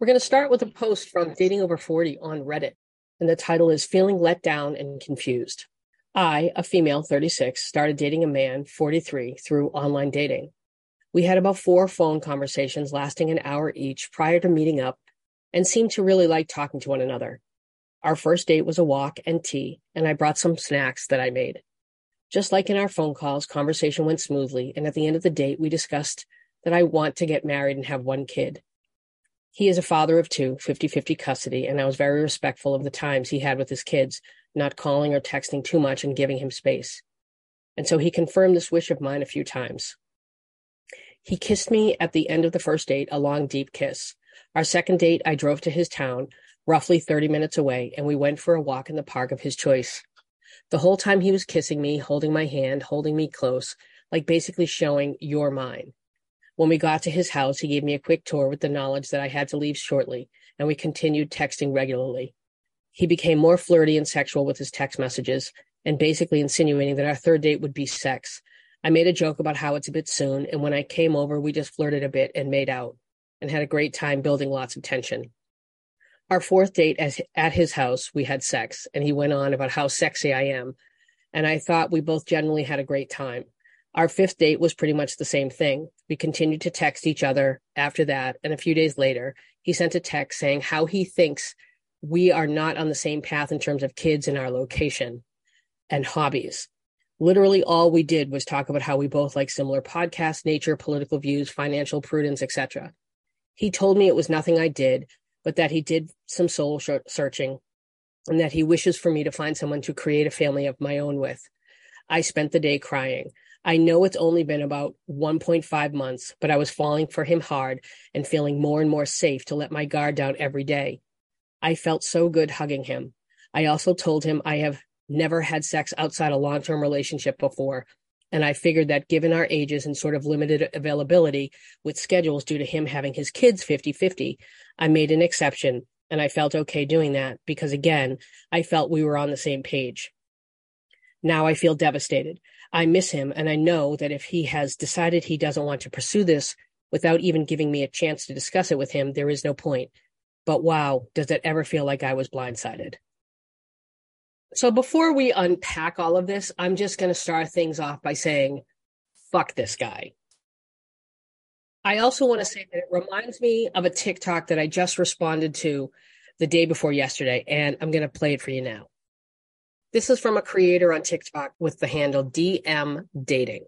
We're going to start with a post from Dating Over 40 on Reddit, and the title is Feeling Let Down and Confused. I, a female 36, started dating a man 43 through online dating. We had about four phone conversations lasting an hour each prior to meeting up and seemed to really like talking to one another. Our first date was a walk and tea, and I brought some snacks that I made. Just like in our phone calls, conversation went smoothly, and at the end of the date, we discussed that I want to get married and have one kid. He is a father of two, 50 50 custody, and I was very respectful of the times he had with his kids, not calling or texting too much and giving him space. And so he confirmed this wish of mine a few times. He kissed me at the end of the first date, a long, deep kiss. Our second date, I drove to his town, roughly 30 minutes away, and we went for a walk in the park of his choice. The whole time he was kissing me, holding my hand, holding me close, like basically showing, you're mine. When we got to his house, he gave me a quick tour with the knowledge that I had to leave shortly, and we continued texting regularly. He became more flirty and sexual with his text messages and basically insinuating that our third date would be sex. I made a joke about how it's a bit soon, and when I came over, we just flirted a bit and made out and had a great time building lots of tension. Our fourth date at his house, we had sex, and he went on about how sexy I am. And I thought we both generally had a great time. Our fifth date was pretty much the same thing. We continued to text each other after that. And a few days later, he sent a text saying how he thinks we are not on the same path in terms of kids in our location and hobbies. Literally all we did was talk about how we both like similar podcasts, nature, political views, financial prudence, etc. He told me it was nothing I did, but that he did some soul searching and that he wishes for me to find someone to create a family of my own with. I spent the day crying. I know it's only been about 1.5 months, but I was falling for him hard and feeling more and more safe to let my guard down every day. I felt so good hugging him. I also told him I have never had sex outside a long term relationship before. And I figured that given our ages and sort of limited availability with schedules due to him having his kids 50 50, I made an exception and I felt okay doing that because again, I felt we were on the same page. Now I feel devastated. I miss him and I know that if he has decided he doesn't want to pursue this without even giving me a chance to discuss it with him, there is no point. But wow, does it ever feel like I was blindsided? So before we unpack all of this, I'm just going to start things off by saying, fuck this guy. I also want to say that it reminds me of a TikTok that I just responded to the day before yesterday, and I'm going to play it for you now. This is from a creator on TikTok with the handle DM Dating.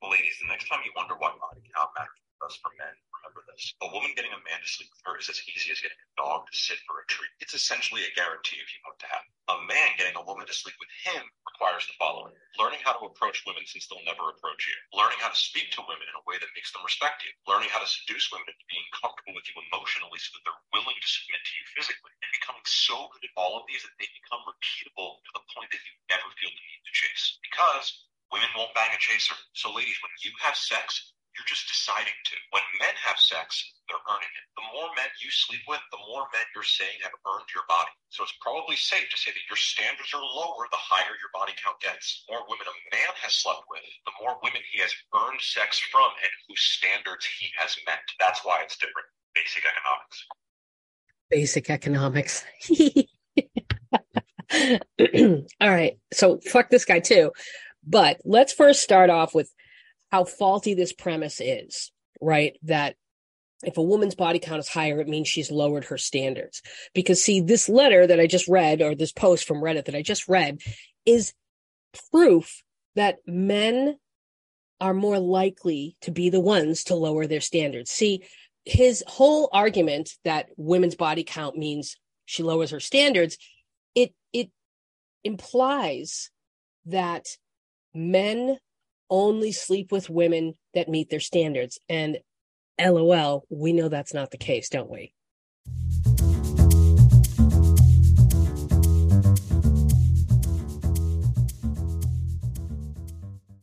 Ladies, the next time you wonder why body count matters for men, this. A woman getting a man to sleep with her is as easy as getting a dog to sit for a treat. It's essentially a guarantee if you want to happen. A man getting a woman to sleep with him requires the following. Learning how to approach women since they'll never approach you. Learning how to speak to women in a way that makes them respect you. Learning how to seduce women into being comfortable with you emotionally so that they're willing to submit to you physically. And becoming so good at all of these that they become repeatable to the point that you never feel the need to chase. Because women won't bang a chaser. So ladies, when you have sex, you're just deciding to. When men have sex, they're earning it. The more men you sleep with, the more men you're saying have earned your body. So it's probably safe to say that your standards are lower the higher your body count gets. The more women a man has slept with, the more women he has earned sex from and whose standards he has met. That's why it's different. Basic economics. Basic economics. All right. So fuck this guy too. But let's first start off with how faulty this premise is, right? That if a woman's body count is higher, it means she's lowered her standards. Because see, this letter that I just read, or this post from Reddit that I just read, is proof that men are more likely to be the ones to lower their standards. See, his whole argument that women's body count means she lowers her standards, it it implies that men only sleep with women that meet their standards. And LOL, we know that's not the case, don't we?